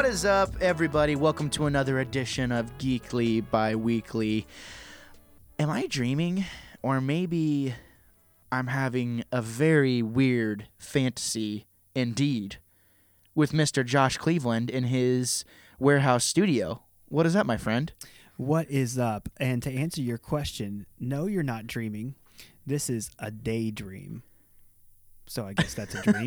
What is up, everybody? Welcome to another edition of Geekly Bi-Weekly. Am I dreaming? Or maybe I'm having a very weird fantasy indeed with Mr. Josh Cleveland in his warehouse studio. What is that, my friend? What is up? And to answer your question, no, you're not dreaming. This is a daydream. So I guess that's a dream.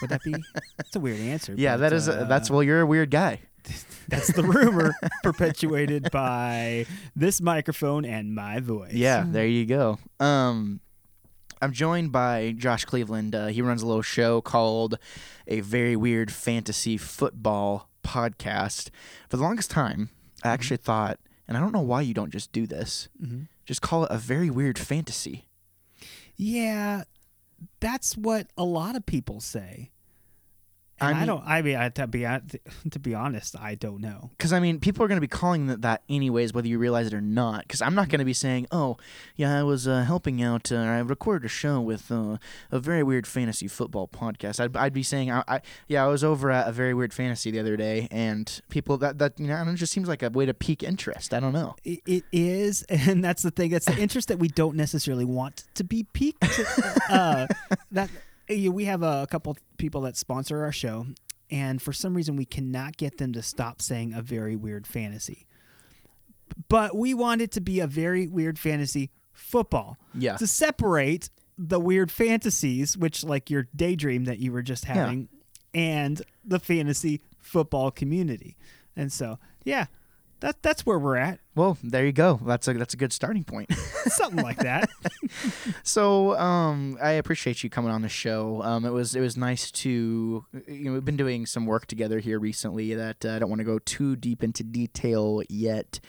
Would that be? That's a weird answer. Yeah, but, that is. uh, that's well, you're a weird guy. that's the rumor perpetuated by this microphone and my voice. Yeah, there you go. Um, I'm joined by Josh Cleveland. Uh, he runs a little show called A Very Weird Fantasy Football Podcast. For the longest time, I actually thought, and I don't know why you don't just do this, Mhm. just call it a very weird fantasy. Yeah, that's what a lot of people say. I And I, mean- don't. I mean, I, to be to be honest, I don't know. Because I mean, people are going to be calling it that anyways, whether you realize it or not. Because I'm not going to be saying, "Oh, yeah, I was uh, helping out. Uh, I recorded a show with uh, a very weird fantasy football podcast." I'd, I'd be saying, I, "I yeah, I was over at a very weird fantasy the other day," and people that that you know, it just seems like a way to pique interest. I don't know. It, it is, and that's the thing. That's the interest that we don't necessarily want to be piqued. uh, that we have a couple people that sponsor our show, and for some reason we cannot get them to stop saying a very weird fantasy. But we want it to be a very weird fantasy football Yeah, to separate the weird fantasies, which like your daydream that you were just having, and the fantasy football community. And so, yeah, that that's where we're at. well, there you go. That's a that's a good starting point. Something like that. So, um, I appreciate you coming on the show. Um, it was it was nice to you know we've been doing some work together here recently that uh, I don't want to go too deep into detail yet.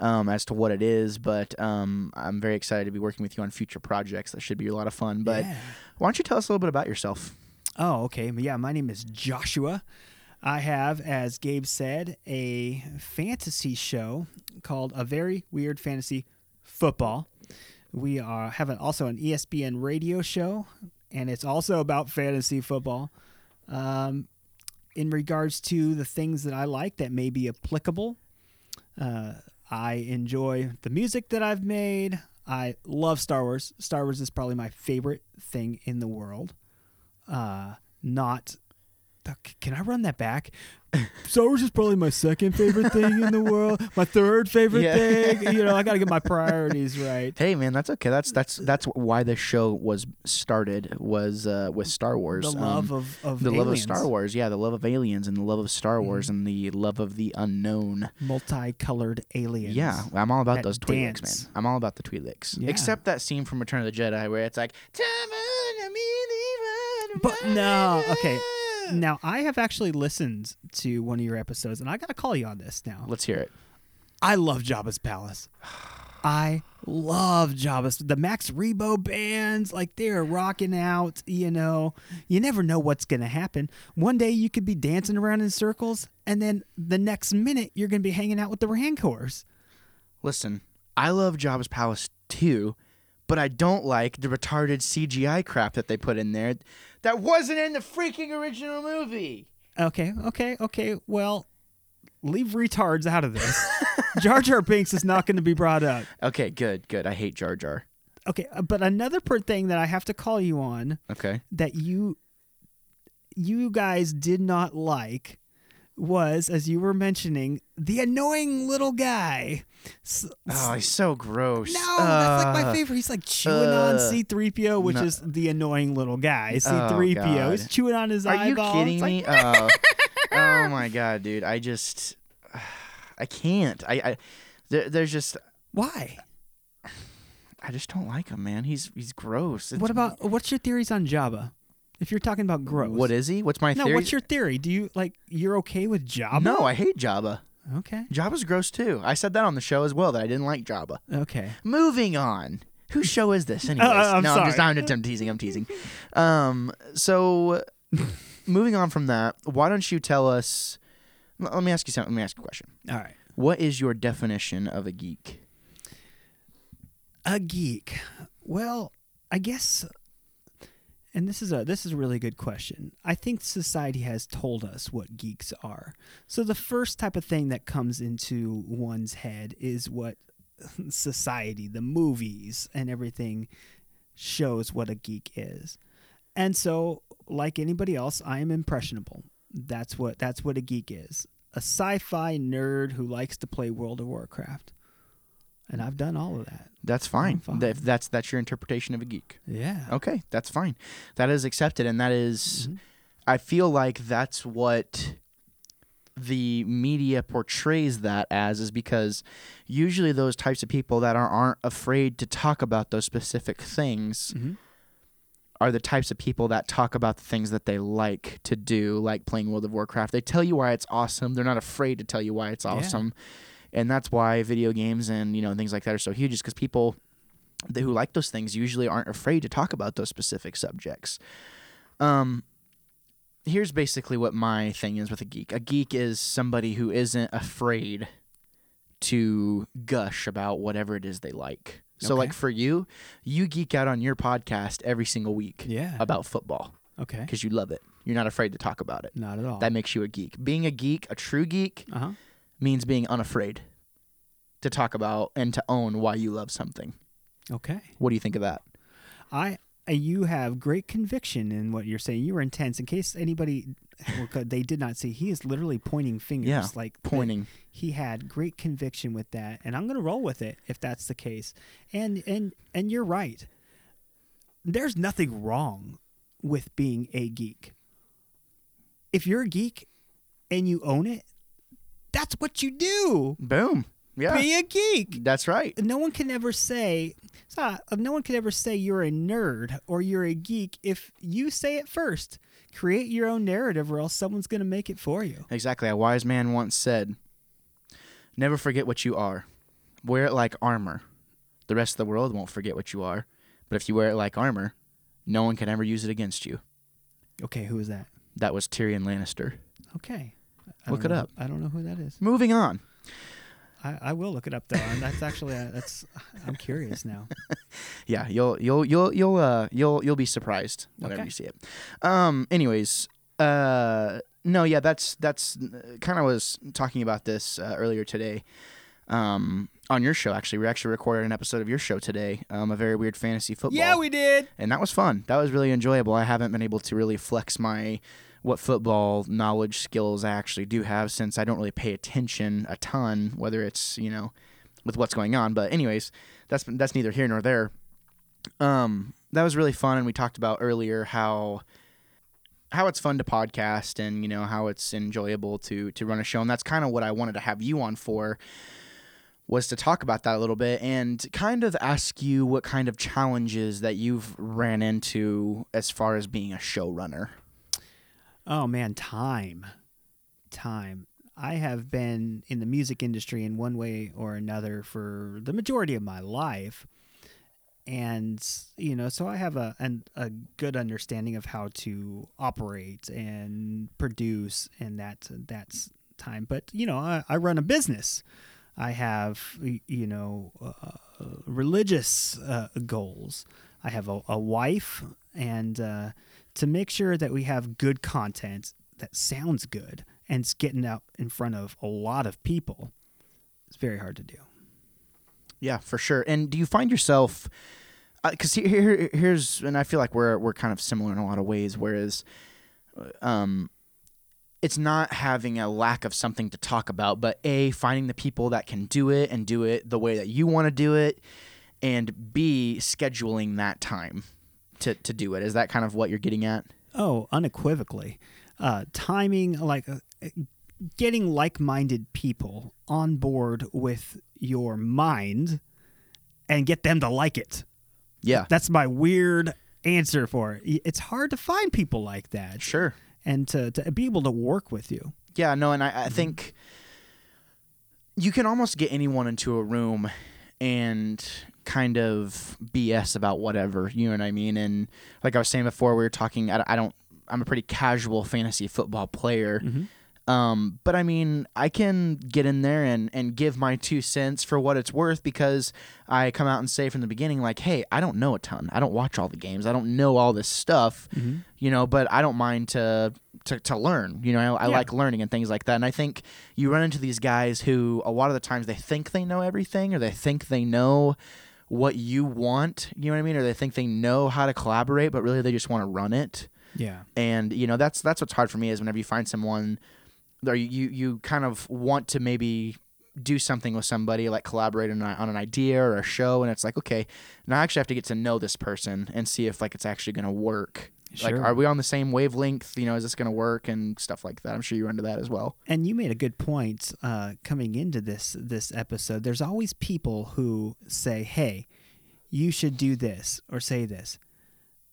Um, as to what it is, but um, I'm very excited to be working with you on future projects. That should be a lot of fun. But Yeah. why don't you tell us a little bit about yourself? Oh, okay. Yeah, my name is Joshua. I have, as Gabe said, a fantasy show called A Very Weird Fantasy Football. We are have an, also an ESPN radio show, and it's also about fantasy football. Um, in regards to the things that I like that may be applicable, uh, I enjoy the music that I've made. I love Star Wars. Star Wars is probably my favorite thing in the world. Uh, not. Can I run that back? Star Wars is probably my second favorite thing in the world. My third favorite Yeah. thing. You know, I got to get my priorities right. Hey, man, that's okay. That's that's that's why the show was started was uh, with Star Wars. The Um, love of, of the love of. Star Wars, yeah, the love of aliens and the love of Star Mm-hmm. Wars and the love of the unknown. multicolored aliens. Yeah, I'm all about that those Twi'leks, dance. man. I'm all about the Twi'leks. Yeah. Except that scene from Return of the Jedi where it's like, But no, okay. Now I have actually listened to one of your episodes, and I got to call you on this now. Let's hear it. I love Jabba's Palace. I love Jabba's the Max Rebo bands, like they're rocking out, you know. You never know what's gonna happen. One day you could be dancing around in circles, and then the next minute you're gonna be hanging out with the Rancors. Listen, I love Jabba's Palace too, but I don't like the retarded CGI crap that they put in there that wasn't in the freaking original movie. Okay, okay, okay. Well, leave retards out of this. Jar Jar Binks is not going to be brought up. Okay, good, good. I hate Jar Jar. Okay, uh, but another per thing that I have to call you on Okay. that you you guys did not like was, as you were mentioning, the annoying little guy. Oh, he's so gross. no, that's like my Uh, favorite. He's like chewing on uh, C3PO, which no. is the annoying little guy. C3PO. God. He's chewing on his Are you kidding Like, me? Oh, oh my god, dude! I just, I can't. I, I there, there's just, Why? I just don't like him, man. He's he's gross. It's- What about what's your theories on Jabba? If you're talking about gross, What is he? What's my no? theory? What's your theory? Do you like you're okay with Jabba? No, I hate Jabba. Okay. Jabba's gross too. I said that on the show as well that I didn't like Jabba. Okay. Moving on. Whose show is this, anyways? I'm no, I'm just sorry. I'm, I'm teasing. I'm teasing. Um, so moving on from that, why don't you tell us? l- Let me ask you something. Let me ask you a question. All right. What is your definition of a geek? A geek. Well, I guess and this is a this is a really good question. I think society has told us what geeks are. So the first type of thing that comes into one's head is what society, the movies and everything shows what a geek is. And so like anybody else, I am impressionable. That's what that's what a geek is. A sci-fi nerd who likes to play World of Warcraft. And I've done all of that. That's fine. fine. Th- If that's that's your interpretation of a geek. Yeah. Okay, that's fine. That is accepted, and that is- Mhm. I feel like that's what the media portrays that as is because usually those types of people that are, aren't afraid to talk about those specific things Mhm. are the types of people that talk about the things that they like to do, like playing World of Warcraft. They tell you why it's awesome. They're not afraid to tell you why it's Yeah. And that's why video games and, you know, things like that are so huge is because people who like those things usually aren't afraid to talk about those specific subjects. Um here's basically what my thing is with a geek. A geek is somebody who isn't afraid to gush about whatever it is they like. So Okay. like for you, you geek out on your podcast every single week Yeah. about football Okay. because you love it. You're not afraid to talk about it. Not at all. That makes you a geek. Being a geek, a true geek, uh-huh. Means being unafraid to talk about and to own why you love something. Okay. What do you think of that? I uh, you have great conviction in what you're saying. You were intense. In case anybody they did not see, he is literally pointing fingers. Yeah, like Pointing. He had great conviction with that, and I'm going to roll with it if that's the case. And and and you're right. There's nothing wrong with being a geek. If you're a geek and you own it, that's what you do. Boom. Yeah. Be a geek. That's right. no one can ever say uh, no one can ever say you're a nerd or you're a geek if you say it first create your own narrative or else someone's going to make it for you Exactly. A wise man once said, Never forget what you are. Wear it like armor. The rest of the world won't forget what you are. But if you wear it like armor, no one can ever use it against you. okay who is that That was Tyrion Lannister. okay Look it know- up. i don't know who that is Moving on. i, I will look it up though and that's actually uh, that's i'm curious now Yeah, you'll you'll you'll you'll uh you'll you'll be surprised whenever Okay. you see it. Um anyways, uh no, yeah, that's that's kind of was talking about this uh, earlier today. Um on your show actually. We actually recorded an episode of your show today. Um a very weird fantasy football. yeah we did and that was fun. That was really enjoyable. I haven't been able to really flex my what football knowledge skills I actually do have since I don't really pay attention a ton, whether it's you know with what's going on. But anyways, that's that's neither here nor there. Um, that was really fun, and we talked about earlier how how it's fun to podcast and you know how it's enjoyable to to run a show, and that's kind of what I wanted to have you on for was to talk about that a little bit and kind of ask you what kind of challenges that you've ran into as far as being a showrunner. Oh man time. Time. I have been in the music industry in one way or another for the majority of my life. And you know so i have a an, a good understanding of how to operate and produce and that that's time. But you know i, I run a business. I have you know uh, religious uh, goals. I have a, a wife and uh, to make sure that we have good content that sounds good and it's getting out in front of a lot of people it's very hard to do Yeah, for sure. And do you find yourself because here, here, here's and I feel like we're we're kind of similar in a lot of ways. Whereas, um, it's not having a lack of something to talk about, but a finding the people that can do it and do it the way that you want to do it, and b scheduling that time to to do it. Is that kind of what you're getting at? Oh, unequivocally. Uh, timing, like uh, getting like minded people on board with your mind and get them to like it. Yeah, That's my weird answer for it. It's hard to find people like that sure. and to, to be able to work with you. Yeah, no, and I, I think you can almost get anyone into a room and kind of BS about whatever, you know what I mean? And like I was saying before, we were talking. I, I don't. I'm a pretty casual fantasy football player. Mhm. Um, but I mean, I can get in there and, and give my two cents for what it's worth because I come out and say from the beginning, like, hey, I don't know a ton. I don't watch all the games. I don't know all this stuff, Mm-hmm. you know, but I don't mind to to, to learn. You know, I, I Yeah. like learning and things like that. And I think you run into these guys who a lot of the times they think they know everything or they think they know what you want, you know what I mean? Or they think they know how to collaborate, but really they just want to run it Yeah. and you know that's that's what's hard for me is whenever you find someone or you you, kind of want to maybe do something with somebody like collaborate on, on an idea or a show and it's like okay now i actually have to get to know this person and see if like it's actually going to work like are we on the same wavelength you know is this going to work and stuff like that i'm sure you're into that as well And you made a good point uh, coming into this this episode. There's always people who say, "Hey, you should do this or say this."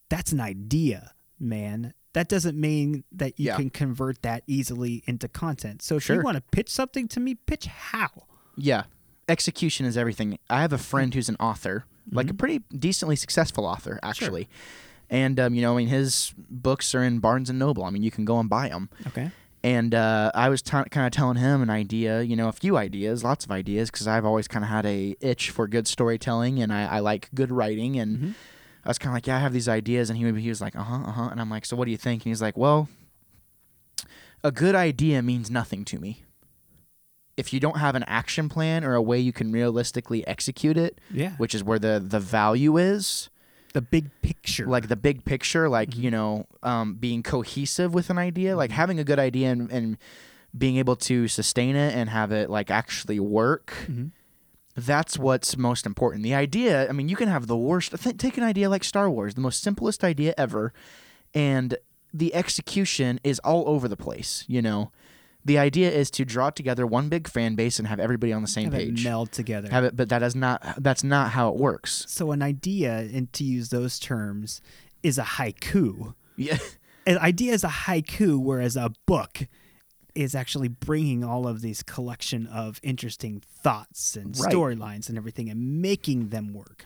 That's an idea, man. That doesn't mean that you Yeah. can convert that easily into content. So if Sure. you want to pitch something to me, pitch how. yeah execution is everything i have a friend who's an author like a pretty decently successful author actually and um, you know i mean his books are in barnes and noble i mean you can go and buy them Okay. And uh, I was t- kind of telling him an idea, you know, a few ideas, lots of ideas, because I've always kind of had a itch for good storytelling, and I, I like good writing. And Mhm. I was kind of like, yeah, I have these ideas, and he he was like, uh huh, uh huh, and I'm like, so what do you think? And he's like, well, a good idea means nothing to me. If you don't have an action plan or a way you can realistically execute it, Yeah. which is where the the value is, the big picture. like the big picture, like Mhm. you know, um, being cohesive with an idea, like having a good idea and, and being able to sustain it and have it like actually work. Mhm. That's what's most important. The idea, I mean, you can have the worst. Th- take an idea like Star Wars, the most simplest idea ever, and the execution is all over the place. You know, the idea is to draw together one big fan base and have everybody on the same have page. it meld together. have it, but that is not. That's not how it works. so an idea, and to use those terms, is a haiku. Yeah. An idea is a haiku, whereas a book is actually bringing all of these collection of interesting thoughts and Right. storylines and everything and making them work.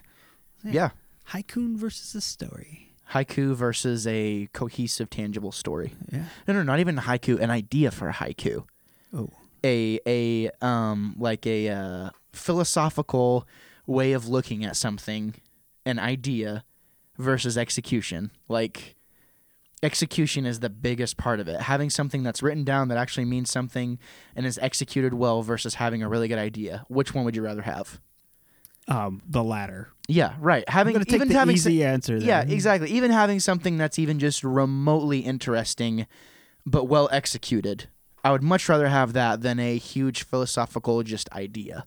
yeah. Haiku versus a story. Haiku versus a cohesive, tangible story. Yeah. No, no, not even a haiku. An idea for a haiku. Oh. A a um like a uh, philosophical way of looking at something, an idea versus execution. Like execution is the biggest part of it. Having something that's written down that actually means something and is executed well versus having a really good idea. Which one would you rather have? Um, the latter. Yeah, right. Having even the having easy answer. There. Yeah, exactly. Even having something that's even just remotely interesting but well executed. I would much rather have that than a huge philosophical just idea.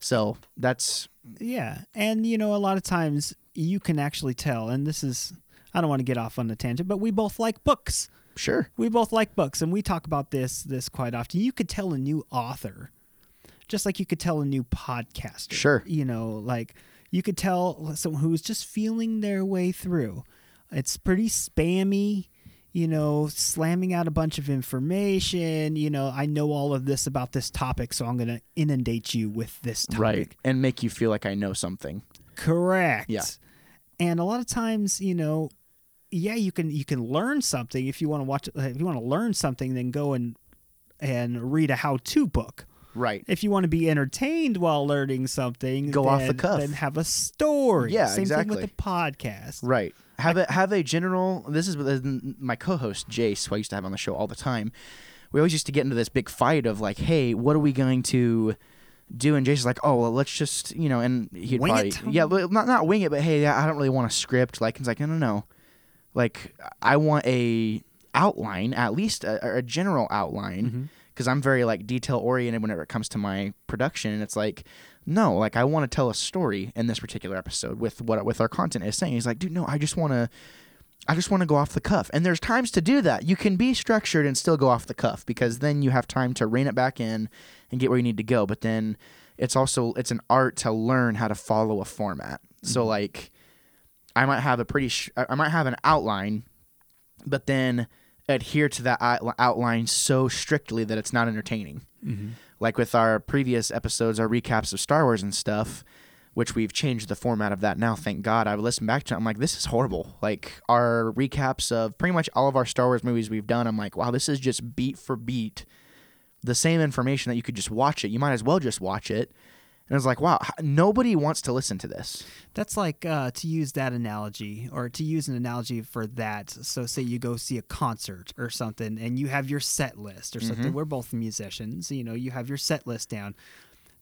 So that's Yeah, and you know, a lot of times you can actually tell, and this is. I don't want to get off on the tangent, but we both like books. sure. We both like books, and we talk about this this quite often. You could tell a new author, just like you could tell a new podcaster. Sure. You know, like you could tell someone who's just feeling their way through. It's pretty spammy, you know, slamming out a bunch of information. You know, I know all of this about this topic, so I'm going to inundate you with this topic. Right. And make you feel like I know something. Correct. Yeah. And a lot of times, you know, yeah, you can you can learn something if you want to watch if you want to learn something, then go and and read a how-to book. Right. If you want to be entertained while learning something, Go off the cuff. Then have a story. Yeah, Same thing exactly. with the podcast. Right. Have a have a general. This is my co-host Jace, who I used to have on the show all the time. We always used to get into this big fight of like, hey, what are we going to do? And Jason's like, oh well, let's just you know, and he'd Wing probably it? yeah, not not wing it, but hey, I don't really want a script. Like he's like, no, no, no. Like I want a outline, at least a, a general outline Mhm. Because I'm very like detail oriented whenever it comes to my production. And it's like, no, like I want to tell a story in this particular episode with what with our content is saying. He's like, dude, no, I just want to, I just want to go off the cuff. And there's times to do that. You can be structured and still go off the cuff because then you have time to rein it back in and get where you need to go. But then it's also it's an art to learn how to follow a format. So mm-hmm. like, I might have a pretty, sh- I might have an outline, but then adhere to that outline so strictly that it's not entertaining. Mhm. Like with our previous episodes, our recaps of Star Wars and stuff, which we've changed the format of that now. Thank God. I've listened back to it. I'm like, this is horrible. Like our recaps of pretty much all of our Star Wars movies we've done. I'm like, wow, this is just beat for beat the same information that you could just watch it. You might as well just watch it. And it's like, wow, nobody wants to listen to this. That's like uh, to use that analogy, or to use an analogy for that. So, say you go see a concert or something, and you have your set list or something. We're both musicians, you know. You have your set list down.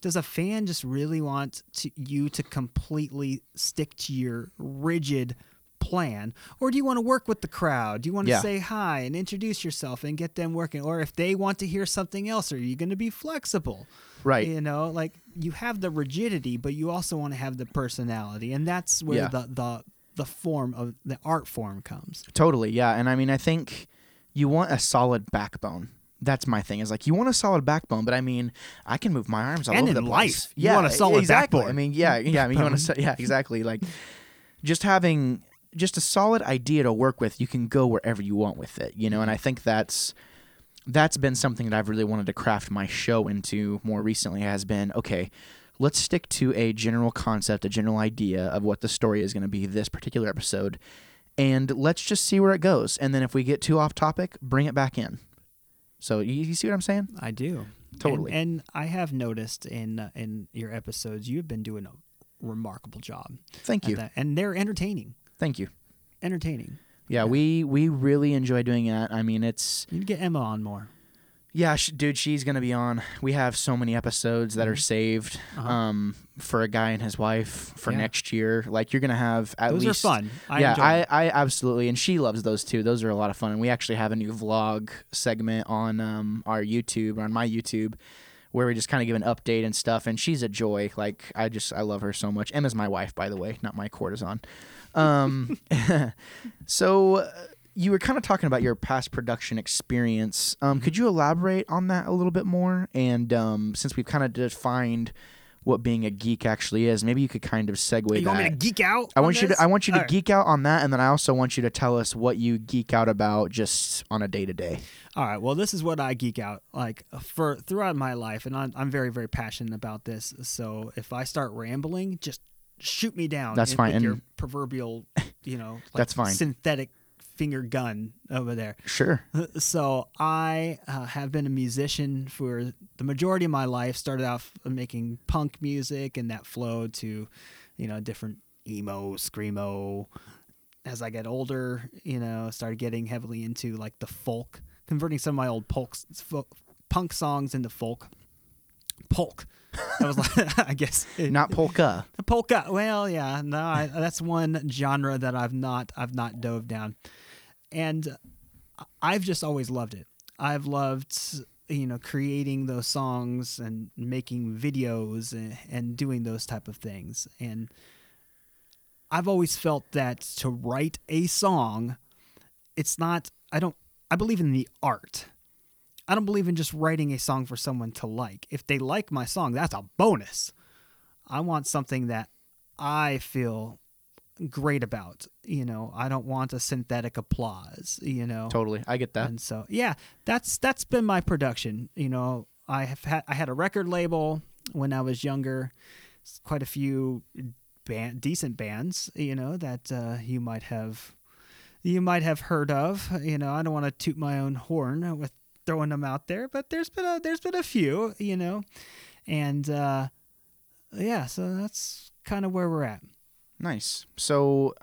Does a fan just really want to, you to completely stick to your rigid plan, or do you want to work with the crowd? Do you want to Yeah. say hi and introduce yourself and get them working? Or if they want to hear something else, are you going to be flexible? Right. You know, like you have the rigidity, but you also want to have the personality, and that's where Yeah. the the the form of the art form comes. Totally, yeah. And I mean, I think you want a solid backbone. That's my thing. Is like you want a solid backbone, but I mean, I can move my arms all And over in the life, place. you want a solid exactly. backbone. I mean, yeah, yeah. I mean, you want to, yeah, exactly. Like just having just a solid idea to work with, you can go wherever you want with it. You know, and I think that's that's been something that I've really wanted to craft my show into more recently. Has been okay. Let's stick to a general concept, a general idea of what the story is going to be this particular episode, and let's just see where it goes. And then if we get too off topic, bring it back in. So you, you see what I'm saying? I do Totally. and, and I have noticed in uh, in your episodes you've been doing a remarkable job. Thank you. that. and they're entertaining, Thank you. entertaining. Yeah, we we really enjoy doing that. I mean, it's You get Emma on more. yeah, sh- dude, she's gonna be on. We have so many episodes that are saved Uh-huh. um, for a guy and his wife for Yeah. next year. Like you're gonna have at Those least are fun. I yeah, I. I absolutely, and she loves those too. Those are a lot of fun, and we actually have a new vlog segment on um, our YouTube, on my YouTube, where we just kind of give an update and stuff. And she's a joy. Like I just, I love her so much. Emma's my wife, by the way, not my courtesan. Um, so uh, you were kind of talking about your past production experience. Um, could you elaborate on that a little bit more? And um, since we've kind of defined what being a geek actually is, maybe you could kind of segue you that. want me to geek out? I want you to I want you to All geek out on that, and then I also want you to tell us what you geek out about just on a day to day. All right. Well, this is what I geek out like for throughout my life, and I'm, I'm very, very passionate about this. So if I start rambling, just shoot me down. That's fine, With your and- proverbial, you know, like That's fine. Synthetic finger gun over there. Sure. So I uh, have been a musician for the majority of my life. Started off making punk music, and that flowed to, you know, different emo, screamo. As I get older, you know, started getting heavily into like the folk, converting some of my old folk, folk punk songs into folk. Polk. That was like, I guess, Not polka. polka. Well, yeah, no, I, that's one genre that I've not I've not dove down, and I've just always loved it. I've loved you know creating those songs and making videos and, and doing those type of things, and I've always felt that to write a song, it's not. I don't. I believe in the art. I don't believe in just writing a song for someone to like. If they like my song, that's a bonus. I want something that I feel great about. You know, I don't want a synthetic applause. You know, Totally, I get that. and so yeah, that's that's been my production. You know, I have had I had a record label when I was younger. Quite a few band, decent bands, you know, that uh, you might have you might have heard of. You know, I don't want to toot my own horn with throwing them out there, but there's been a there's been a few, you know, and uh, yeah, so that's kind of where we're at. Nice. So,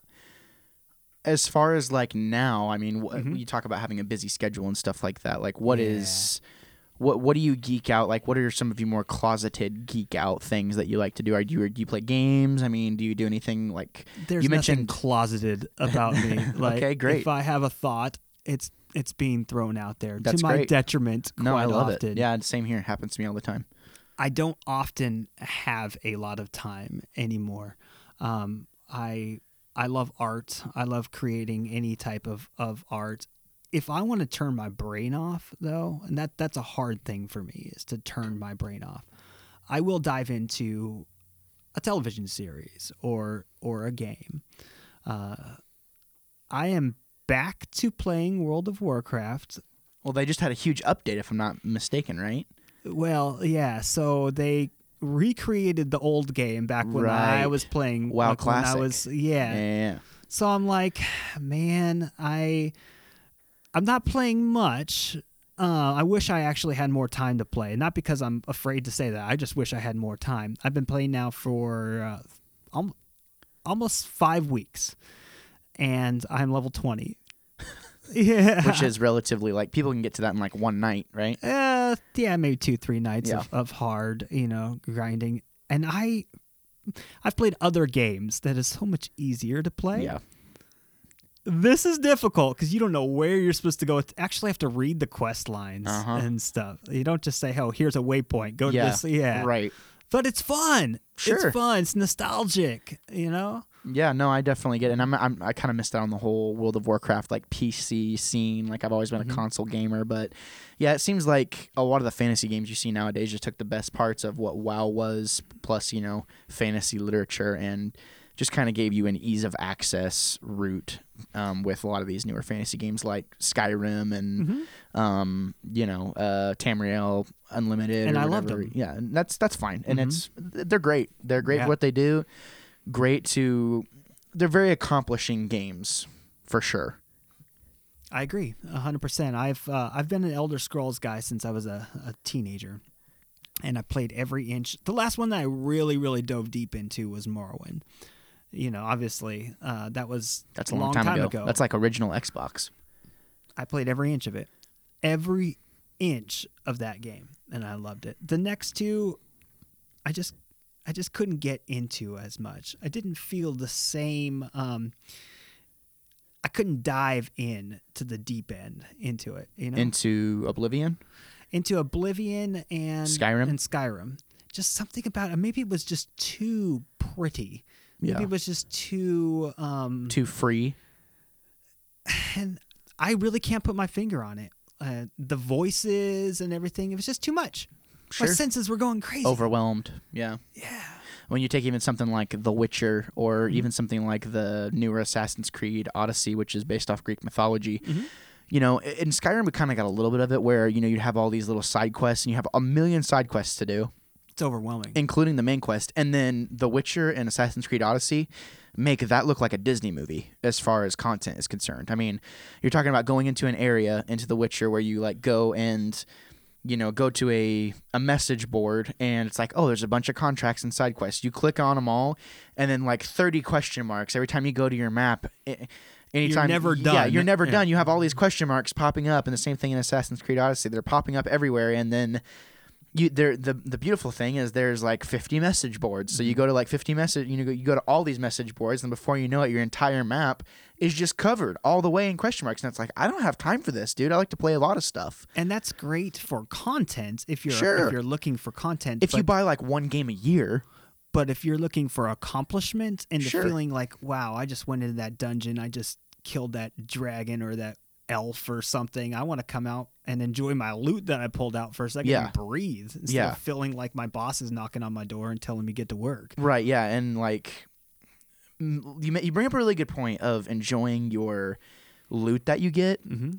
as far as like now, I mean, wh- Mhm. you talk about having a busy schedule and stuff like that. Like, what Yeah. is what what do you geek out? Like, what are some of your more closeted geek out things that you like to do? Are do you do you play games? I mean, do you do anything like There's You mentioned- closeted about me. Like, Okay, great. If I have a thought, it's it's being thrown out there That's to my great. detriment. no? quite I love often. it. Yeah, same here. It Happens to me all the time. I don't often have a lot of time anymore. Um, I I love art. I love creating any type of, of art. If I want to turn my brain off, though, and that that's a hard thing for me is to turn my brain off. I will dive into a television series or or a game. Uh, I am back to playing World of Warcraft Well, they just had a huge update, if I'm not mistaken, right? Well, yeah. So they recreated the old game back when I was playing WoW like, when I was yeah. Yeah. So I'm like, man, I I'm not playing much, uh, I wish I actually had more time to play. Not because I'm afraid to say that. I just wish I had more time. I've been playing now for uh, al- almost five weeks, and I'm level twenty. yeah, which is relatively like people can get to that in like one night, right? uh, yeah, maybe two, three nights Yeah. of, of hard, you know, grinding. And I, I've played other games that is so much easier to play. Yeah. This is difficult because you don't know where you're supposed to go. It's actually have to read the quest lines Uh-huh. and stuff. You don't just say, "Oh, here's a waypoint. Go Yeah, to this." Yeah, Right. But it's fun. Sure. It's fun. It's nostalgic. You know. Yeah, no, I definitely get it. And I'm, I'm I kind of missed out on the whole World of Warcraft like PC scene. Like I've always been Mhm. a console gamer, but yeah, it seems like a lot of the fantasy games you see nowadays just took the best parts of what WoW was, plus you know fantasy literature, and just kind of gave you an ease of access route um, with a lot of these newer fantasy games like Skyrim and Mm-hmm. um, you know, uh, Tamriel Unlimited. And I loved whatever. them. Yeah, and that's that's fine, and Mhm. it's they're great. They're great Yeah. for what they do. Great to, they're very accomplishing games for sure. I agree, hundred percent. I've uh, I've been an Elder Scrolls guy since I was a, a teenager, and I played every inch. The last one that I really really dove deep into was Morrowind. You know, obviously, uh, that was That's a long, time, ago. ago. That's like original Xbox. I played every inch of it, every inch of that game, and I loved it. The next two, I just, I just couldn't get into as much. I didn't feel the same. Um, I couldn't dive in to the deep end into it. You know, Into Oblivion. into Oblivion and Skyrim? and Skyrim. Just something about it. Maybe it was just too pretty. Maybe Yeah. it was just too. Um, Too free. and I really can't put my finger on it. Uh, the voices and everything, it was just too much. My Sure. senses were going crazy. Overwhelmed. Yeah. Yeah. When you take even something like The Witcher or Mm-hmm. even something like the newer Assassin's Creed Odyssey, which is based off Greek mythology, Mhm. you know, in Skyrim we kind of got a little bit of it where, you know, you'd have all these little side quests and you have a million side quests to do, It's overwhelming. including the main quest. And then The Witcher and Assassin's Creed Odyssey make that look like a Disney movie as far as content is concerned. I mean, you're talking about going into an area into The Witcher where you like go and you know, go to a, a message board and it's like, oh, there's a bunch of contracts and side quests. You click on them all, and then like 30 question marks every time you go to your map. Anytime, never Yeah, you're never Yeah. done. You have all these question marks popping up, and the same thing in Assassin's Creed Odyssey. They're popping up everywhere, and then you there the the beautiful thing is there's like 50 message boards. So you mm-hmm. go to like 50 message, you know, you go to all these message boards, and before you know it, your entire map is just covered all the way in question marks. And it's like, I don't have time for this, dude. I like to play a lot of stuff. and that's great for content if you're Sure. if you're looking for content. If but, you buy like one game a year, but if you're looking for accomplishment and Sure. the feeling like, wow, I just went into that dungeon, I just killed that dragon or that elf or something. I want to come out and enjoy my loot that I pulled out for a second Yeah. and breathe instead Yeah. of feeling like my boss is knocking on my door and telling me get to work. Right, yeah, and like you you bring up a really good point of enjoying your loot that you get. Mm-hmm.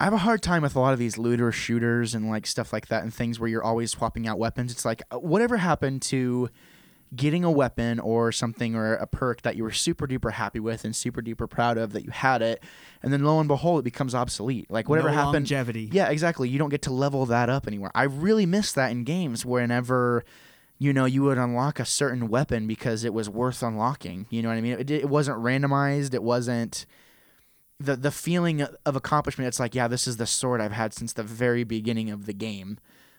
I have a hard time with a lot of these looter shooters and like stuff like that and things where you're always swapping out weapons. It's like uh, whatever happened to getting a weapon or something or a perk that you were super duper happy with and super duper proud of that you had it and then lo and behold it becomes obsolete. Like whatever no happened longevity. Yeah, exactly. You don't get to level that up anymore. I really miss that in games whenever you know you would unlock a certain weapon because it was worth unlocking. You know what I mean? It, it wasn't randomized. It wasn't the the feeling of accomplishment. It's like, yeah, this is the sword I've had since the very beginning of the game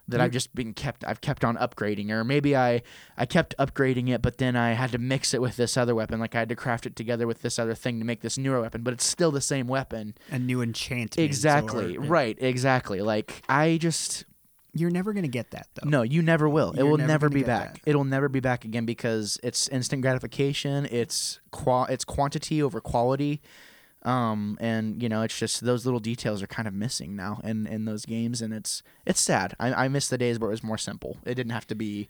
that I've just been kept I've kept on upgrading or maybe I I kept upgrading it but then I had to mix it with this other weapon like I had to craft it together with this other thing to make this newer weapon but it's still the same weapon A new enchantment. exactly or- right exactly like I just You're never gonna get that though. no, you never will. It You're will never never be back. that. It'll never be back again because it's instant gratification. It's qua- it's quantity over quality. Um, and you know, it's just those little details are kind of missing now in, in those games, and it's it's sad. I, I miss the days where it was more simple. It didn't have to be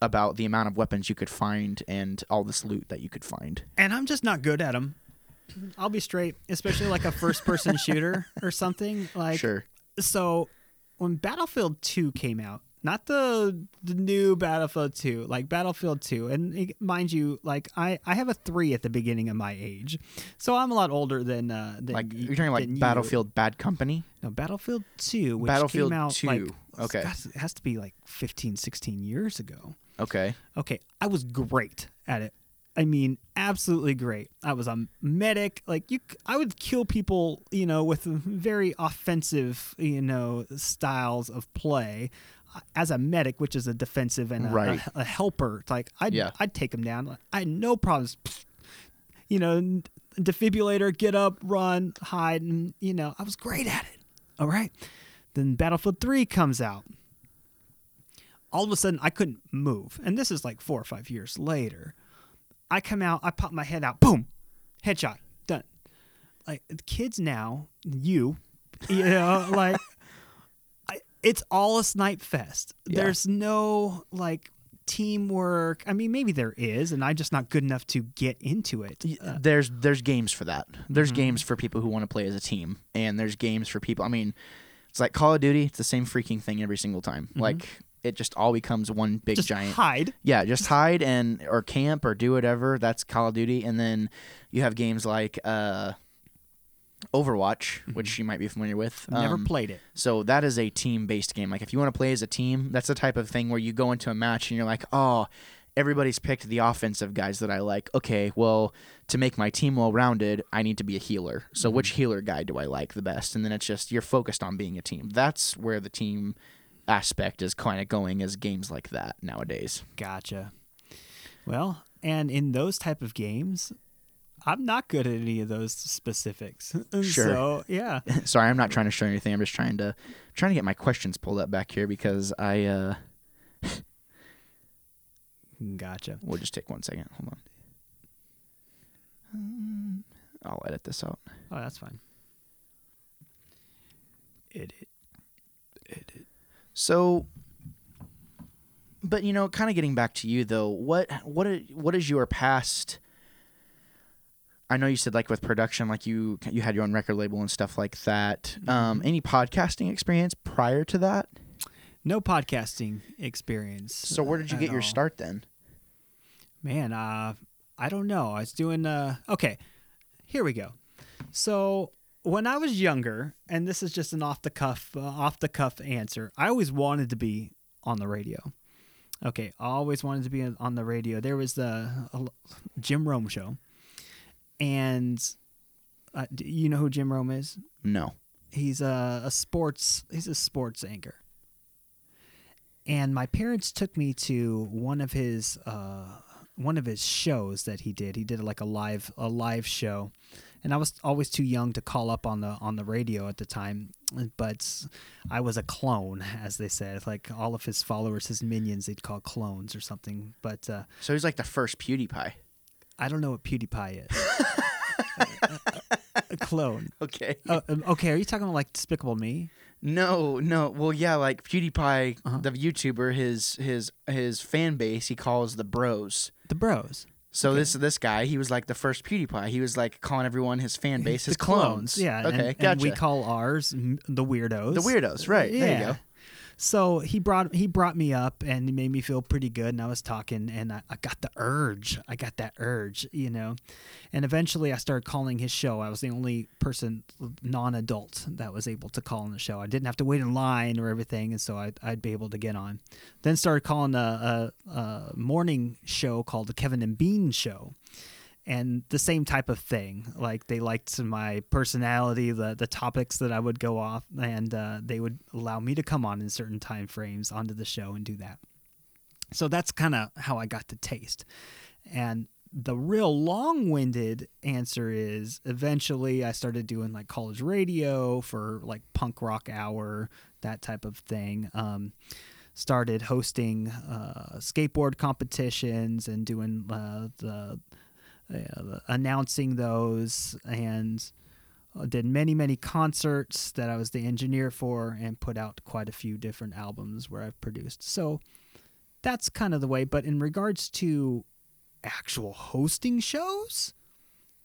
about the amount of weapons you could find and all this loot that you could find. and I'm just not good at them. I'll be straight, especially like a first-person shooter or something. Like, sure. so when Battlefield 2 came out, not the the new Battlefield 2, like Battlefield 2. And mind you, like I I have a 3 at the beginning of my age. So I'm a lot older than uh than Like you're talking like you. Battlefield Bad Company. No, Battlefield 2, which Battlefield came out 2, like okay. It has, it has to be like 15, 16 years ago. Okay. Okay, I was great at it. I mean, absolutely great. I was a medic. Like you, I would kill people, you know, with very offensive, you know, styles of play. As a medic, which is a defensive and a, Right. a, a helper, like I'd, Yeah. I'd take them down. I had no problems. You know, defibrillator, get up, run, hide, and you know, I was great at it. All right. Then Battlefield 3 comes out all of a sudden I couldn't move. And this is like four or five years later. I come out, I pop my head out, boom, headshot, done. Like the kids now, you, you know, like it's all a snipe fest. Yeah. There's no like teamwork. I mean, maybe there is, and I'm just not good enough to get into it. Uh, there's there's games for that. There's Mm-hmm. games for people who want to play as a team, and there's games for people. I mean, it's like Call of Duty. It's the same freaking thing every single time. Like it just all becomes one big Mm-hmm. just giant. hide. Yeah, just hide and or camp or do whatever. That's Call of Duty, and then you have games like uh, Overwatch, which you might be familiar with. Mm-hmm. Never Um, played it. so that is a team-based game. Like if you want to play as a team, that's the type of thing where you go into a match and you're like, oh, everybody's picked the offensive guys that I like. Okay, well, to make my team well-rounded, I need to be a healer. So which healer guy do I like the best? And then it's just you're focused on being a team. That's where the team aspect is kind of going as games like that nowadays. Gotcha. Well, and in those type of games, I'm not good at any of those specifics. Sure. So yeah. Sorry, I'm not trying to show anything. I'm just trying to trying to get my questions pulled up back here because I uh Gotcha. We'll just take one second. Hold on. Um, I'll edit this out. Oh, that's fine. Edit. Edit. So, but you know, kind of getting back to you though, what what what is your past? I know you said like with production, like you you had your own record label and stuff like that. Um, any podcasting experience prior to that? No podcasting experience. So where did you get your all. start then? Man, uh, I don't know. I was doing. Uh, okay, here we go. So when I was younger, and this is just an off the cuff, uh, off the cuff answer. I always wanted to be on the radio. Okay, always wanted to be on- on the radio. There was the uh, Jim Rome show, and uh, you know who Jim Rome is? No. he's a, a sports he's a sports anchor and my parents took me to one of his uh, one of his shows that he did he did like a live a live show and i was always too young to call up on the on the radio at the time but i was a clone as they said like all of his followers his minions they'd call clones or something but uh, So he's like the first PewDiePie. I don't know what pewdiepie is a clone Okay. Oh, um, okay are you talking about like despicable me No, no. Well, yeah, like PewDiePie, Uh-huh. the YouTuber, his his his fan base, he calls the Bros. the bros So this this guy, he was like the first PewDiePie. He was like calling everyone his fan base his the clones. Yeah. Okay. and, gotcha. and we call ours the weirdos. the weirdos, right? Yeah. There you go. So he brought he brought me up and he made me feel pretty good. And I was talking and I, I got the urge. I got that urge, you know. And eventually I started calling his show. I was the only person, non-adult, that was able to call on the show. I didn't have to wait in line or everything, and so I'd, I'd be able to get on. Then started calling a, a, a morning show called the Kevin and Bean Show and the same type of thing. Like they liked my personality, the the topics that I would go off, and uh, they would allow me to come on in certain time frames onto the show and do that. So that's kind of how I got the taste. And the real long-winded answer is eventually I started doing like college radio for like punk rock hour, that type of thing. Um, started hosting uh, skateboard competitions and doing uh, the uh, announcing those and uh, did many many concerts that I was the engineer for and put out quite a few different albums where I've produced. So that's kind of the way. But in regards to actual hosting shows,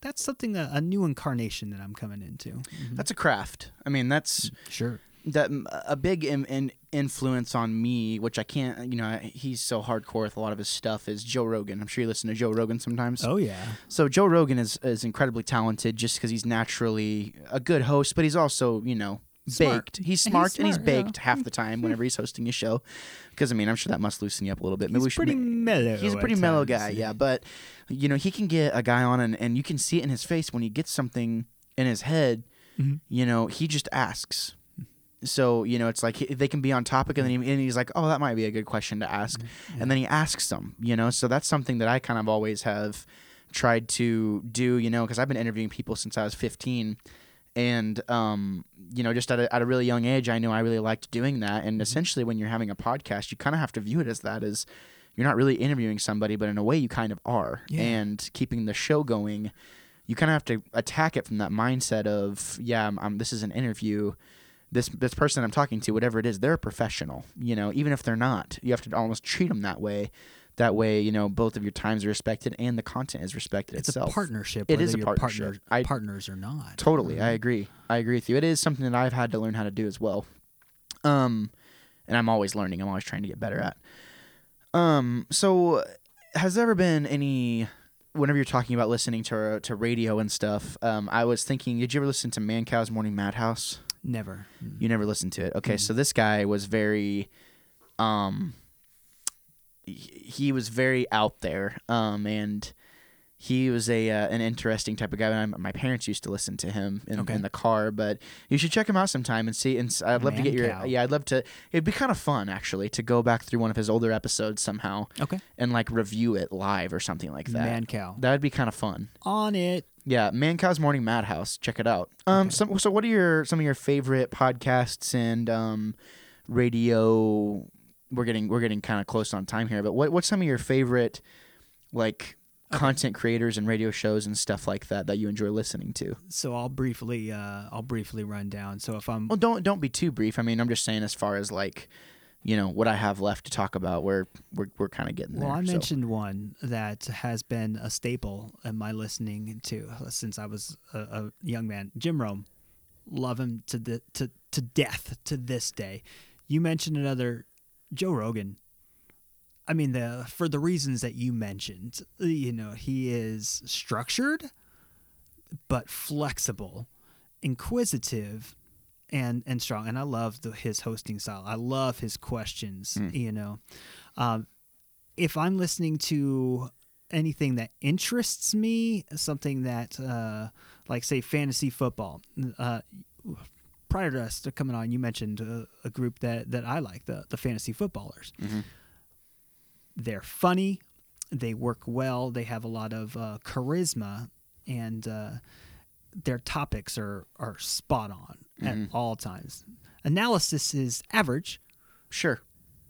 that's something a, a new incarnation that I'm coming into. That's a craft. I mean, that's Sure. That a big in, in influence on me, which I can't, you know, he's so hardcore with a lot of his stuff, is Joe Rogan. I'm sure you listen to Joe Rogan sometimes. Oh yeah. So Joe Rogan is is incredibly talented just because he's naturally a good host, but he's also, you know, Smart. baked. He's And smart he's and he's smart, yeah. baked half the time whenever he's hosting a show. Because I mean, I'm sure that must loosen you up a little bit. Maybe He's we should pretty ma- mellow. He's a pretty mellow guy, yeah. But you know, he can get a guy on, and, and you can see it in his face when he gets something in his head. Mhm. You know, he just asks. So you know, it's like he, they can be on topic, and then he, and he's like, "Oh, that might be a good question to ask," and then he asks them. You know, so that's something that I kind of always have tried to do. You know, because I've been interviewing people since I was 15, and um, you know, just at a, at a really young age, I knew I really liked doing that. And essentially, when you're having a podcast, you kind of have to view it as that as you're not really interviewing somebody, but in a way, you kind of are. Yeah. And keeping the show going, you kind of have to attack it from that mindset of, yeah, I'm, I'm, this is an interview. This this person I'm talking to, whatever it is, they're a professional. You know, even if they're not, you have to almost treat them that way. That way, you know, both of your times are respected and the content is respected It's itself. a partnership. It whether a you're partnership. partner- I- partners or not. Totally, I agree. I agree with you. It is something that I've had to learn how to do as well. Um, and I'm always learning. I'm always trying to get better at. Um, so has there ever been any? Whenever you're talking about listening to to radio and stuff, um, I was thinking, did you ever listen to Mancow's Morning Madhouse? Never. You never listened to it. Okay, so this guy was very, um, he- was very out there, um, and he was a uh, an interesting type of guy. And I, my parents used to listen to him in, Okay. in the car, but you should check him out sometime and see. And I'd love to get your Mancow. yeah, I'd love to. It'd be kind of fun actually to go back through one of his older episodes somehow Okay. and like review it live or something like that. Mancow. That would be kind of fun. On it. Yeah, Mancow's Morning Madhouse. Check it out. Um, Okay. some, so what are your some of your favorite podcasts and um, radio? We're getting we're getting kind of close on time here, but what what's some of your favorite like Okay. content creators and radio shows and stuff like that that you enjoy listening to? So I'll briefly, uh, I'll briefly run down. So if I'm Well, don't don't be too brief. I mean, I'm just saying as far as like, you know, what I have left to talk about. We're we're we're kind of getting Well, there. Well, I so. mentioned one that has been a staple in my listening to uh, since I was a, a young man. Jim Rome, love him to the, to to death to this day. You mentioned another, Joe Rogan. I mean, the for the reasons that you mentioned, you know, he is structured, but flexible, inquisitive, and and strong. And I love the, his hosting style. I love his questions. Mm. You know, um, if I'm listening to anything that interests me, something that, uh, like, say, fantasy football. Uh, prior to us coming on, you mentioned uh, a group that, that I like, the, the fantasy footballers. Mhm. They're funny, they work well, they have a lot of uh, charisma, and uh, their topics are, are spot on Mhm. at all times. Analysis is average, Sure,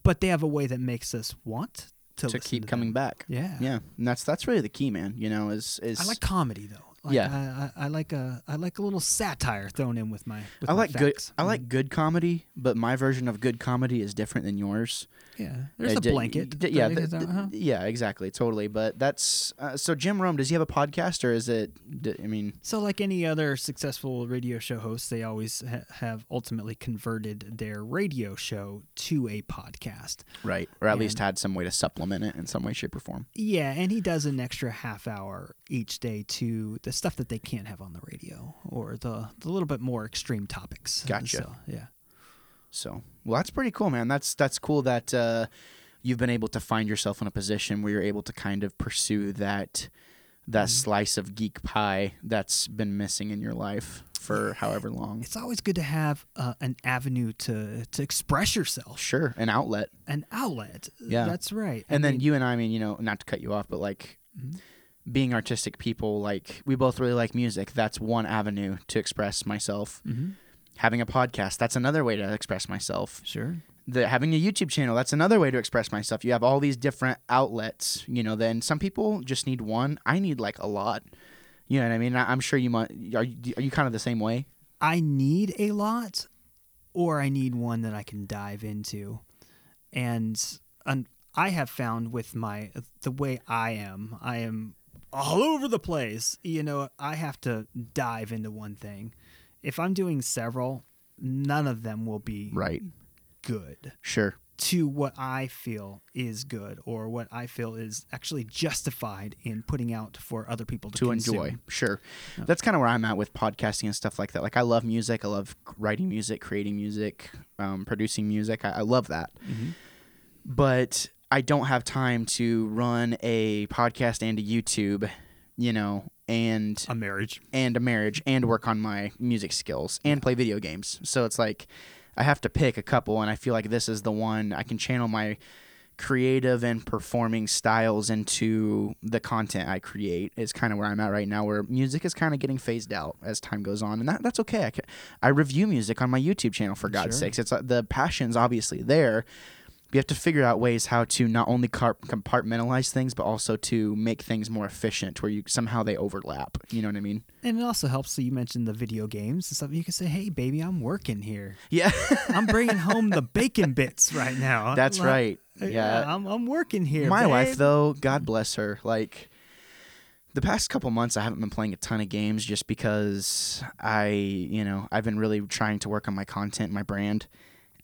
but they have a way that makes us want to, to keep to coming them. back. Yeah. Yeah, and that's that's really the key, man. You know, is is I like comedy though. Like, Yeah. I, I, I like a I like a little satire thrown in with my. With I my like good. I like good comedy, but my version of good comedy is different than yours. Yeah, there's Uh, a d- blanket. d- yeah, th- uh, th- uh-huh. yeah, exactly, totally. But that's uh, so. Jim Rome, does he have a podcast or is it? d- I mean, So, like any other successful radio show host, they always ha- have ultimately converted their radio show to a podcast. right, or at least had some way to supplement it in some way, shape, or form. Yeah, and he does an extra half hour each day to the stuff that they can't have on the radio or the the little bit more extreme topics. Gotcha. So, yeah. So, well, that's pretty cool, man. That's that's cool that uh, you've been able to find yourself in a position where you're able to kind of pursue that that Mhm. slice of geek pie that's been missing in your life for however long. It's always good to have uh, an avenue to to express yourself, Sure, an outlet. an outlet. Yeah. that's right. I and then mean, you and I, I mean, you know, not to cut you off, but like Mhm. Being artistic people, like we both really like music. That's one avenue to express myself. Mhm. Having a podcast, that's another way to express myself. Sure. The having a YouTube channel, that's another way to express myself. You have all these different outlets, you know. Then some people just need one. I need like a lot. You know what I mean? I- I'm sure you might. Are you, are you kind of the same way? I need a lot, or I need one that I can dive into, and and I have found with my the way I am, I am all over the place. You know, I have to dive into one thing. If I'm doing several, none of them will be Right. good Sure. to what I feel is good or what I feel is actually justified in putting out for other people to, to enjoy. Sure. That's kind of where I'm at with podcasting and stuff like that. Like I love music. I love writing music, creating music, um, producing music. I, I love that. Mm-hmm. But I don't have time to run a podcast and a YouTube, you know, and A marriage. and a marriage and work on my music skills and play video games. So it's like I have to pick a couple and I feel like this is the one I can channel my creative and performing styles into the content I create is kind of where I'm at right now where music is kind of getting phased out as time goes on and that, that's okay. I, ca- I review music on my YouTube channel for God's Sure. sakes. It's uh, the passion's obviously there. You have to figure out ways how to not only compartmentalize things, but also to make things more efficient, where you somehow they overlap. You know what I mean? And it also helps. So you mentioned the video games and stuff. You can say, "Hey, baby, I'm working here. Yeah, I'm bringing home the bacon bits right now." that's Like, right. Yeah, I'm, I'm working here. my wife though, God bless her. Like the past couple months, I haven't been playing a ton of games just because I, you know, I've been really trying to work on my content, my brand,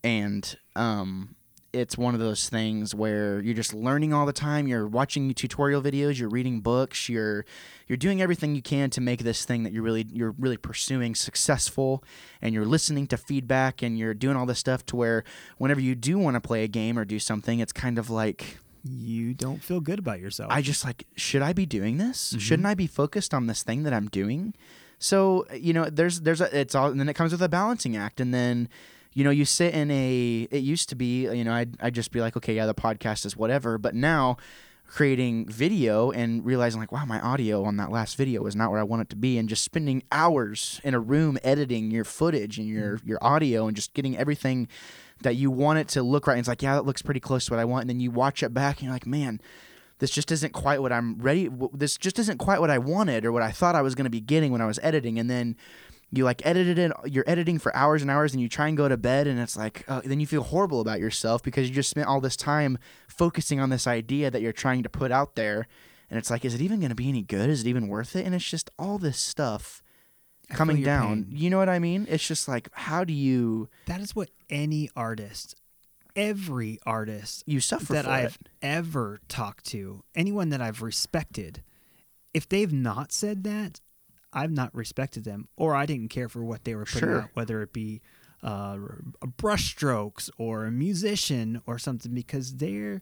and um, it's one of those things where you're just learning all the time. You're watching tutorial videos, you're reading books, you're you're doing everything you can to make this thing that you're really you're really pursuing successful, and you're listening to feedback, and you're doing all this stuff to where whenever you do want to play a game or do something, it's kind of like You don't feel good about yourself. I just like, should I be doing this? Mm-hmm. Shouldn't I be focused on this thing that I'm doing? So you know, there's there's a it's all, and then it comes with a balancing act, and then you know you sit in a. It used to be, you know, I'd I'd just be like, okay, yeah, the podcast is whatever, but now creating video and realizing like wow my audio on that last video is not where i want it to be and just spending hours in a room editing your footage and your mm-hmm. your audio and just getting everything that you want it to look right and it's like yeah that looks pretty close to what i want and then you watch it back and you're like man this just isn't quite what I'm ready. This just isn't quite what I wanted or what I thought I was going to be getting when I was editing. And then you like edited it. You're editing for hours and hours, and you try and go to bed, and it's like uh, then you feel horrible about yourself because you just spent all this time focusing on this idea that you're trying to put out there. And it's like, is it even going to be any good? Is it even worth it? And it's just all this stuff coming down. pain. You know what I mean? It's just like, how do you That is what any artist, every artist you suffer that I've it? ever talked to, anyone that I've respected, if they've not said that, I've not respected them, or I didn't care for what they were putting Sure. out, whether it be uh, brush strokes or a musician or something, because they're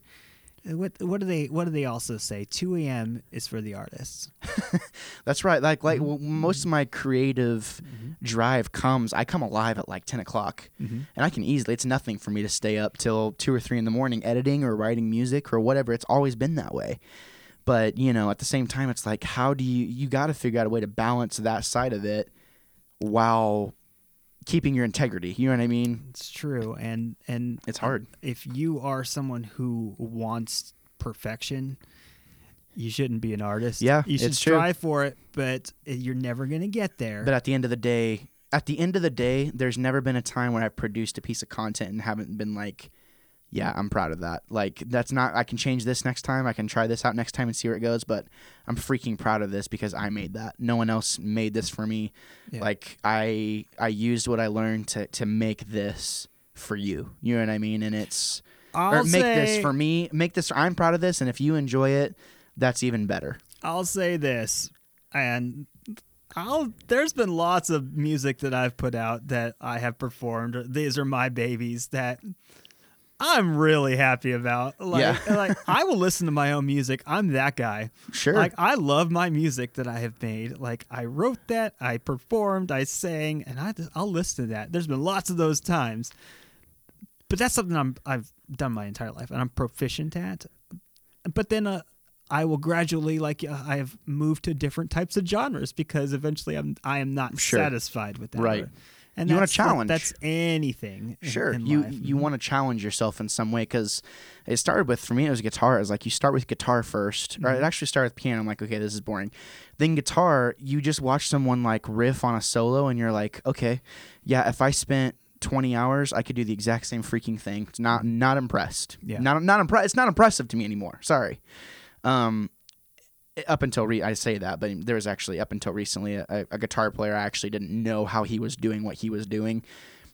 what what do they what do they also say? Two a.m. is for the artists. That's right. Like like Mm-hmm. w most of my creative drive comes. I come alive at like ten o'clock, Mm-hmm. and I can easily. It's nothing for me to stay up till two or three in the morning editing or writing music or whatever. It's always been that way. But you know, at the same time, it's like how do you you got to figure out a way to balance that side of it while keeping your integrity. You know what I mean? It's true, and and It's hard. if you are someone who wants perfection, you shouldn't be an artist. Yeah, you should it's true. strive for it, but you're never gonna get there. But at the end of the day, at the end of the day, there's never been a time when I've produced a piece of content and haven't been like, yeah, I'm proud of that. Like that's not I can change this next time. I can try this out next time and see where it goes, but I'm freaking proud of this because I made that. No one else made this for me. Yeah. Like I I used what I learned to to make this for you. You know what I mean? And it's I'll or make this for me. Make this I'm proud of this and if you enjoy it, that's even better. I'll say this, and I'll. There's been lots of music that I've put out that I have performed. These are my babies that I'm really happy about. Like, Yeah. like I will listen to my own music. I'm that guy. Sure. Like I love my music that I have made. Like I wrote that, I performed, I sang, and I I'll listen to that. There's been lots of those times. But that's something I'm I've done my entire life and I'm proficient at. But then uh, I will gradually like uh, I have moved to different types of genres because eventually I'm I am not Sure. satisfied with that. Right. And You that's like- challenge. that's anything. Sure, in you life. you want to challenge yourself in some way because it started with for me it was guitar. It was like you start with guitar 1st or it actually started with piano. I'm like, okay, this is boring. Then guitar, you just watch someone like riff on a solo, and you're like, okay, yeah, if I spent 20 hours, I could do the exact same freaking thing. It's not not impressed. Yeah. not not impressed. It's not impressive to me anymore. Sorry. Um, up until re- I say that, but there was actually up until recently a, a guitar player I actually didn't know how he was doing what he was doing,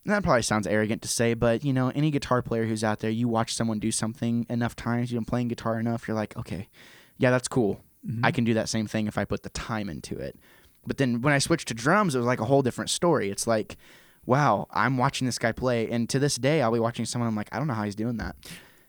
and that probably sounds arrogant to say, but you know, any guitar player who's out there, you watch someone do something enough times, you've been playing guitar enough, you're like, okay, yeah, that's cool. Mm-hmm. I can do that same thing if I put the time into it. But then when I switched to drums, it was like a whole different story. It's like, wow, I'm watching this guy play, and to this day, I'll be watching someone. I'm like, I don't know how he's doing that.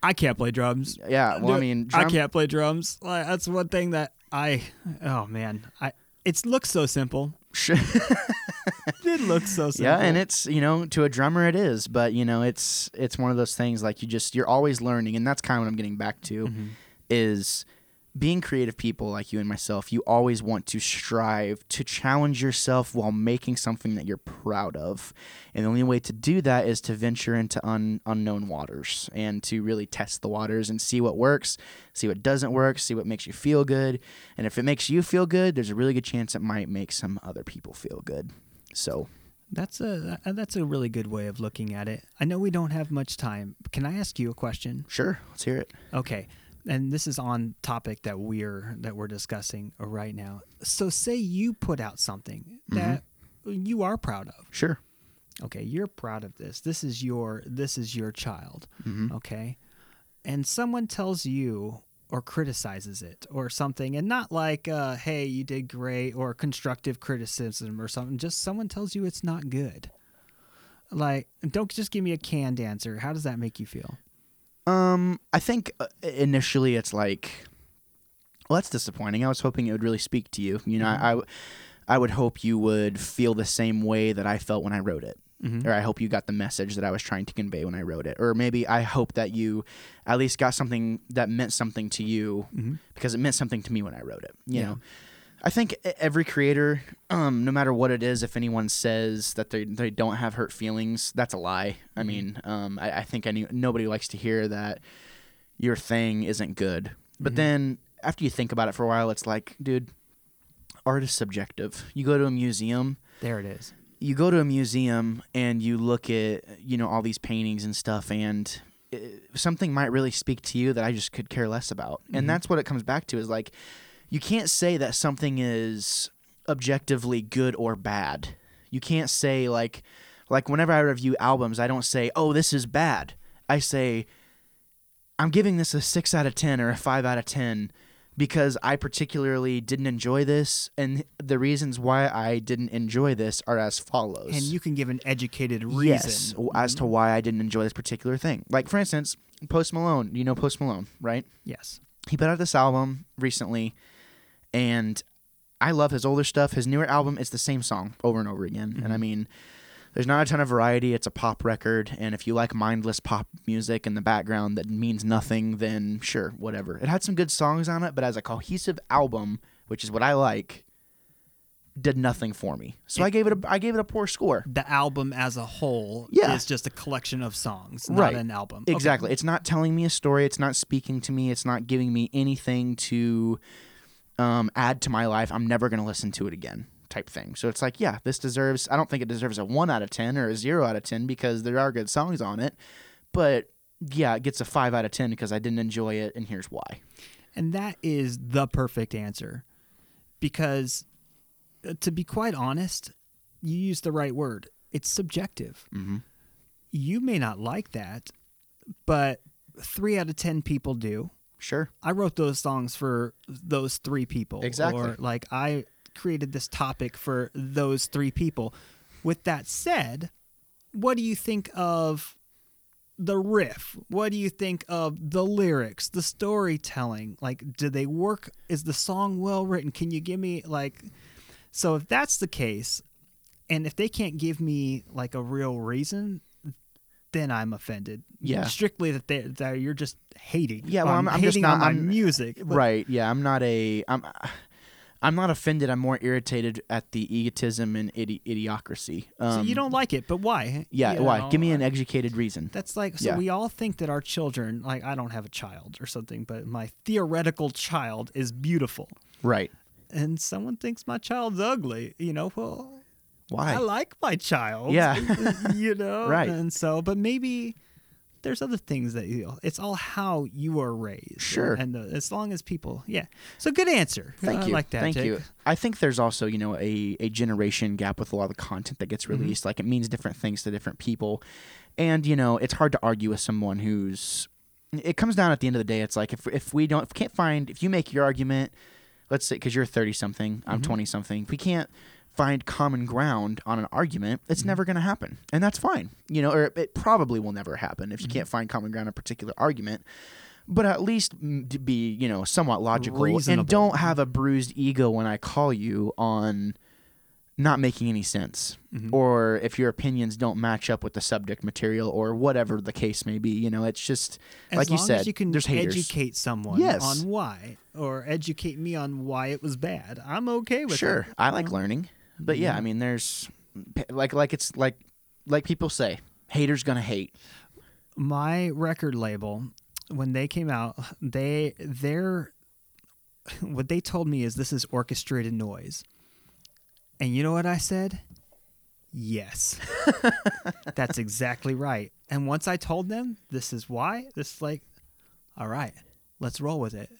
I can't play drums. Yeah, well, I Dude, mean, I can't play drums. Like, that's one thing that I. Oh man, I. It looks so simple. It looks so simple. yeah, and it's you know to a drummer it is, but you know it's it's one of those things like you just you're always learning, and that's kind of what I'm getting back to Mhm. is being creative people like you and myself. You always want to strive to challenge yourself while making something that you're proud of, and the only way to do that is to venture into un, unknown waters and to really test the waters and see what works, see what doesn't work, see what makes you feel good, and if it makes you feel good, there's a really good chance it might make some other people feel good. So That's a uh, that's a really good way of looking at it. I know we don't have much time. Can I ask you a question? Sure, let's hear it. Okay. And this is on topic that we're that we're discussing right now. So say you put out something that you are proud of. Sure. Okay, you're proud of this. This is your this is your child. hmm Okay. And someone tells you or criticizes it or something and not like uh hey, you did great or constructive criticism or something. Just someone tells you it's not good. Like don't just give me a canned answer. How does that make you feel? Um, I think uh, initially it's like, well, that's disappointing. I was hoping it would really speak to you. You know, I, I would hope you would feel the same way that I felt when I wrote it. Mhm. Or I hope you got the message that I was trying to convey when I wrote it. Or maybe I hope that you at least got something that meant something to you Mhm. because it meant something to me when I wrote it. You Yeah. know, I think every creator, um, no matter what it is, if anyone says that they they don't have hurt feelings, that's a lie. I Mhm. mean, um, I, I think any nobody likes to hear that your thing isn't good. But Mhm. then after you think about it for a while, it's like, dude, art is subjective. You go to a museum There it is. you go to a museum and you look at you know all these paintings and stuff and uh, something might really speak to you that I just could care less about. Mhm. And that's what it comes back to is like you can't say that something is objectively good or bad. You can't say like like whenever I review albums, I don't say, "Oh, this is bad." I say I'm giving this a 6 out of 10 or a 5 out of 10 because I particularly didn't enjoy this and the reasons why I didn't enjoy this are as follows. And you can give an educated reason. Yes, w- as to why I didn't enjoy this particular thing. Like for instance, Post Malone. You know Post Malone, right? Yes. He put out this album recently, and I love his older stuff. His newer album, it's the same song over and over again. And I Mhm. mean, there's not a ton of variety. It's a pop record, and if you like mindless pop music in the background that means nothing, then sure, whatever. It had some good songs on it, but as a cohesive album, which is what I like, did nothing for me. So I gave it a I gave it a poor score. The album as a whole Yeah. is just a collection of songs, not Right. an album. Okay. Exactly. It's not telling me a story. It's not speaking to me. It's not giving me anything to um, add to my life. I'm never going to listen to it again, type thing. So it's like, yeah, this deserves. I don't think it deserves a one out of ten or a zero out of ten because there are good songs on it, but yeah, it gets a five out of ten because I didn't enjoy it, and here's why. And that is the perfect answer. Because uh, to be quite honest, you use the right word. It's subjective. Mm-hmm. You may not like that, but 3 out of 10 people do. Sure. I wrote those songs for those 3 people. Exactly. Or like I created this topic for those 3 people. With that said, what do you think of the riff? What do you think of the lyrics, the storytelling? Like, do they work? Is the song well written? Can you give me, like, so if that's the case, and if they can't give me, like, a real reason, then I'm offended. Yeah. Strictly that, they, that you're just hating. Yeah, well, on- I'm- I'm just not- on my I'm- music. But- right. Yeah. I'm not a. I'm. I'm not offended. I'm more irritated at the egotism and idi- idiocracy. Um, So you don't like it, but why? Yeah. You why? know, Give me an educated reason. That's like so Yeah. we all think that our children like I don't have a child or something, but my theoretical child is beautiful. Right. And someone thinks my child's ugly, you know, well Why? I like my child. Yeah. you know? Right. And so but maybe there's other things that you. It's all how you are raised. Sure. And, and uh, as long as people, yeah. So good answer. Thank I you. like that. Thank Jake. you. I think there's also, you know, a, a generation gap with a lot of the content that gets Mm-hmm. released. Like it means different things to different people. And, you know, it's hard to argue with someone who's it comes down at the end of the day, it's like if if we don't if we can't find if you make your argument, let's say because you're thirty something, I'm Mhm. twenty something, if we can't find common ground on an argument, it's Mhm. never going to happen, and that's fine. You know, or it probably will never happen if you Mhm. can't find common ground on a particular argument. But at least be, you know, somewhat logical Reasonable. and don't have a bruised ego when I call you on not making any sense Mhm. or if your opinions don't match up with the subject material or whatever the case may be. You know, it's just As like you said, as you can there's haters. educate someone Yes. on why, or educate me on why it was bad, I'm okay with sure. it. I like learning, but yeah, Yeah. I mean, there's like like it's like like people say, haters gonna hate. my record label when they came out they their what they told me is this is orchestrated noise. And you know what i said? Yes. That's exactly right. And once i told them this is why this is like all right let's roll with it.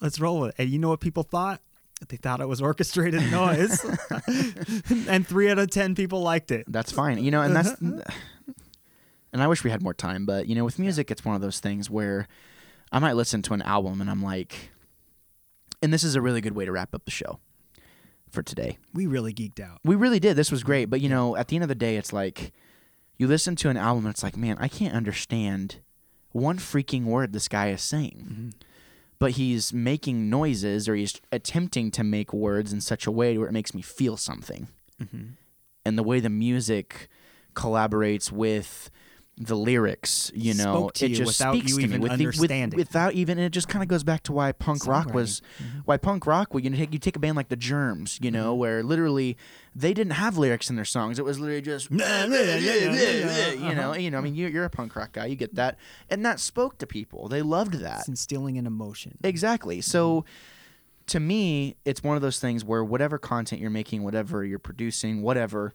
Let's roll with it. And you know what people thought they thought it was orchestrated noise and three out of ten people liked it That's fine. You know, and that's and I wish we had more time, but you know, with music, it's one of those things where I might listen to an album and I'm like, and this is a really good way to wrap up the show for today. we really geeked out We really did. This was great. But you know, at the end of the day, it's like you listen to an album and it's like, man, I can't understand one freaking word this guy is saying. Mhm. But he's making noises or he's attempting to make words in such a way where it makes me feel something. Mhm. And the way the music collaborates with the lyrics, you know, it you just without speaks you to me even with the- with- understanding. without even. And it just kind of goes back to why punk rock was. Mhm. why punk rock well, you take you take a band like the Germs, you know, Mhm. where literally they didn't have lyrics in their songs. It was literally just you know, you know. I mean, you, you're a punk rock guy, you get that, and that spoke to people. They loved that It's instilling an emotion. exactly. So. To me, it's one of those things where whatever content you're making, whatever you're producing, whatever,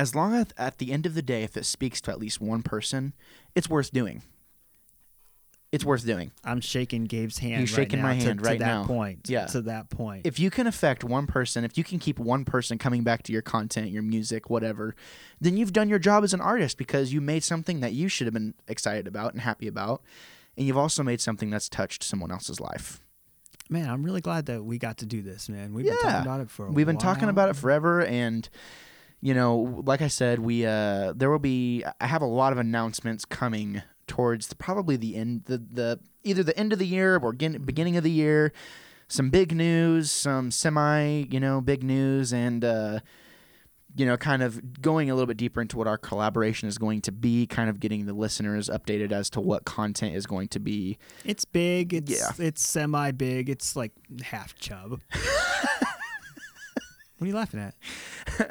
as long as at the end of the day, if it speaks to at least one person, it's worth doing. It's worth doing. I'm shaking Gabe's hand. He's right shaking now my to- hand to, right that now. Point. Yeah. To that point. if you can affect one person, if you can keep one person coming back to your content, your music, whatever, then you've done your job as an artist because you made something that you should have been excited about and happy about. And you've also made something that's touched someone else's life. man, I'm really glad that we got to do this, man. We've been talking about it for. A We've been talking about it forever and you know, like I said, we uh there will be I have a lot of announcements coming towards the, probably the end the the either the end of the year or begin, beginning of the year. Some big news, some semi, you know, big news and uh you know, kind of going a little bit deeper into what our collaboration is going to be, kind of getting the listeners updated as to what content is going to be. It's big. It's Yeah. it's semi big. It's like half chub. what are you laughing at?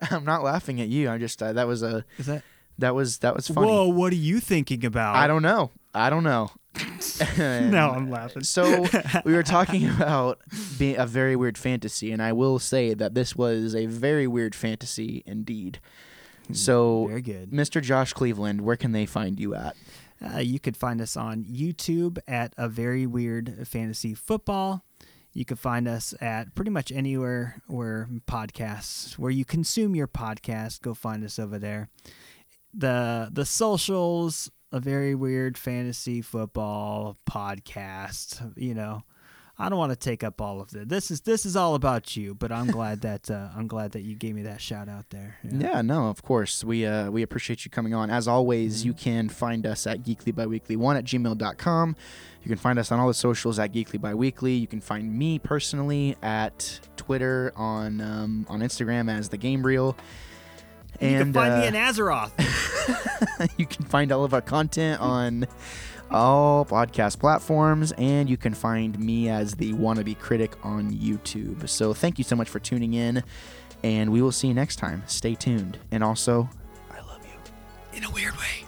I'm not laughing at you. I just uh, that was a Is that? that was that was funny. Whoa! What are you thinking about? I don't know. I don't know. No, I'm laughing. So we were talking about being a very weird fantasy, and I will say that this was a very weird fantasy indeed. So, Very good. Mr. Josh Cleveland, where can they find you at? Uh, you could find us on YouTube at a very weird fantasy football. You can find us at pretty much anywhere where podcasts, where you consume your podcast. Go find us over there. The the socials, a very weird fantasy football podcast. You know, I don't want to take up all of it. This is this is all about you. But I'm glad that uh, I'm glad that you gave me that shout out there. Yeah, no, of course. We uh, we appreciate you coming on. As always, Mm-hmm. you can find us at geeklybyweekly1 at gmail.com. You can find us on all the socials at Geekly Bi-Weekly. You can find me personally at Twitter, on um, on Instagram as the Game Reel. And, you can find me uh, in Azeroth. you can find all of our content on all podcast platforms, and you can find me as the wannabe critic on YouTube. So thank you so much for tuning in, and we will see you next time. Stay tuned, and also, I love you. in a weird way.